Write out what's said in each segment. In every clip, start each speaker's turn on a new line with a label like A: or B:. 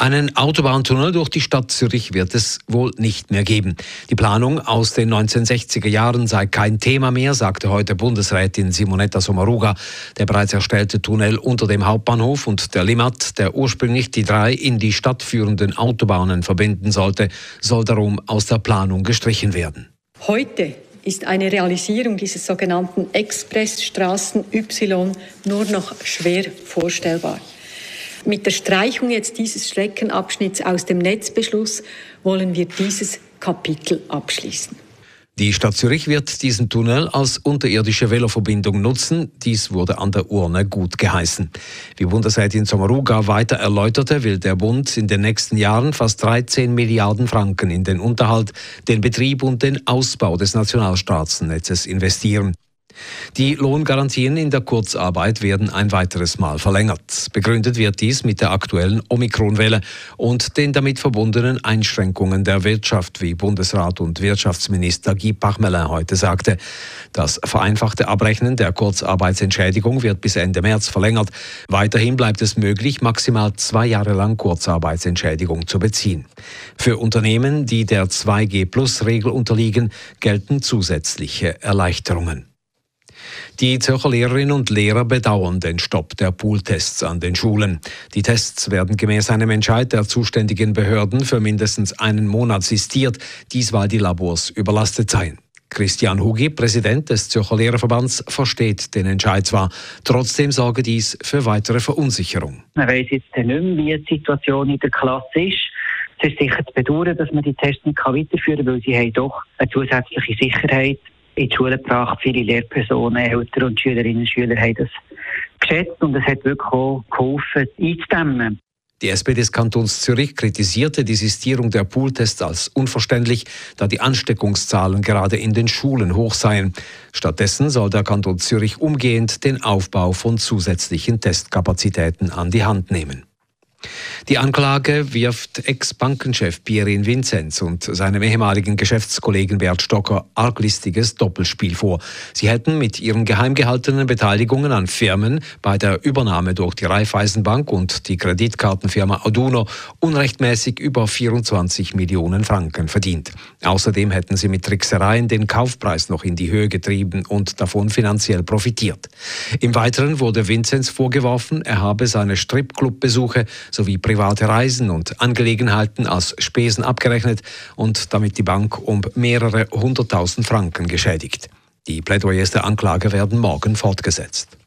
A: Einen Autobahntunnel durch die Stadt Zürich wird es wohl nicht mehr geben. Die Planung aus den 1960er Jahren sei kein Thema mehr, sagte heute Bundesrätin Simonetta Sommaruga. Der bereits erstellte Tunnel unter dem Hauptbahnhof und der Limmat, der ursprünglich die drei in die Stadt führenden Autobahnen verbinden sollte, soll darum aus der Planung gestrichen werden.
B: Heute ist eine Realisierung dieses sogenannten Expressstraßen Y nur noch schwer vorstellbar. Mit der Streichung jetzt dieses Streckenabschnitts aus dem Netzbeschluss wollen wir dieses Kapitel abschließen.
A: Die Stadt Zürich wird diesen Tunnel als unterirdische Veloverbindung nutzen. Dies wurde an der Urne gut geheißen. Wie Bundesrätin Sommaruga weiter erläuterte, will der Bund in den nächsten Jahren fast 13 Milliarden Franken in den Unterhalt, den Betrieb und den Ausbau des Nationalstraßennetzes investieren. Die Lohngarantien in der Kurzarbeit werden ein weiteres Mal verlängert. Begründet wird dies mit der aktuellen Omikronwelle und den damit verbundenen Einschränkungen der Wirtschaft, wie Bundesrat und Wirtschaftsminister Guy Pachmelin heute sagte. Das vereinfachte Abrechnen der Kurzarbeitsentschädigung wird bis Ende März verlängert. Weiterhin bleibt es möglich, maximal zwei Jahre lang Kurzarbeitsentschädigung zu beziehen. Für Unternehmen, die der 2G-Plus-Regel unterliegen, gelten zusätzliche Erleichterungen. Die Zürcher Lehrerinnen und Lehrer bedauern den Stopp der Pooltests an den Schulen. Die Tests werden gemäß einem Entscheid der zuständigen Behörden für mindestens einen Monat sistiert, dies weil die Labors überlastet seien. Christian Hugi, Präsident des Zürcher Lehrerverbands, versteht den Entscheid zwar. Trotzdem sorge dies für weitere Verunsicherung.
C: Man weiß jetzt nicht mehr, wie die Situation in der Klasse ist. Es ist sicher zu bedauern, dass man die Tests nicht weiterführen kann, weil sie haben doch eine zusätzliche Sicherheit in die Schule gebracht. Viele Lehrpersonen, Eltern und Schülerinnen und Schüler haben das geschätzt und es hat wirklich auch geholfen, einzudämmen.
A: Die SP des Kantons Zürich kritisierte die Sistierung der Pooltests als unverständlich, da die Ansteckungszahlen gerade in den Schulen hoch seien. Stattdessen soll der Kanton Zürich umgehend den Aufbau von zusätzlichen Testkapazitäten an die Hand nehmen. Die Anklage wirft Ex-Bankenchef Pierin Vinzenz und seinem ehemaligen Geschäftskollegen Bert Stocker arglistiges Doppelspiel vor. Sie hätten mit ihren geheim gehaltenen Beteiligungen an Firmen bei der Übernahme durch die Raiffeisenbank und die Kreditkartenfirma Aduno unrechtmäßig über 24 Millionen Franken verdient. Außerdem hätten sie mit Tricksereien den Kaufpreis noch in die Höhe getrieben und davon finanziell profitiert. Im Weiteren wurde Vinzenz vorgeworfen, er habe seine Stripclub-Besuche sowie private Reisen und Angelegenheiten als Spesen abgerechnet und damit die Bank um mehrere hunderttausend Franken geschädigt. Die Plädoyers der Anklage werden morgen fortgesetzt.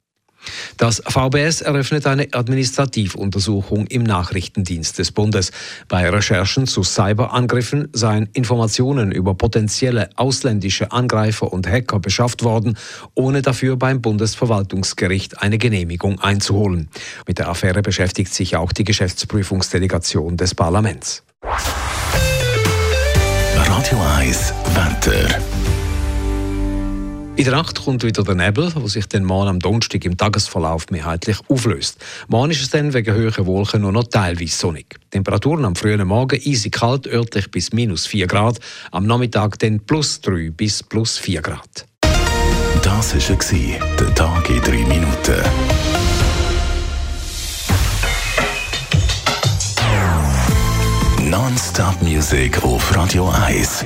A: Das VBS eröffnet eine Administrativuntersuchung im Nachrichtendienst des Bundes. Bei Recherchen zu Cyberangriffen seien Informationen über potenzielle ausländische Angreifer und Hacker beschafft worden, ohne dafür beim Bundesverwaltungsgericht eine Genehmigung einzuholen. Mit der Affäre beschäftigt sich auch die Geschäftsprüfungsdelegation des Parlaments.
D: Radio 1 Wetter.
A: In der Nacht kommt wieder der Nebel, der sich dann morgen am Donnerstag im Tagesverlauf mehrheitlich auflöst. Morgen ist es dann wegen höherer Wolken nur noch teilweise sonnig. Temperaturen am frühen Morgen easy kalt, örtlich bis minus 4 Grad, am Nachmittag dann plus 3 bis plus 4 Grad.
D: Das war der Tag in 3 Minuten. Non-Stop-Musik auf Radio 1.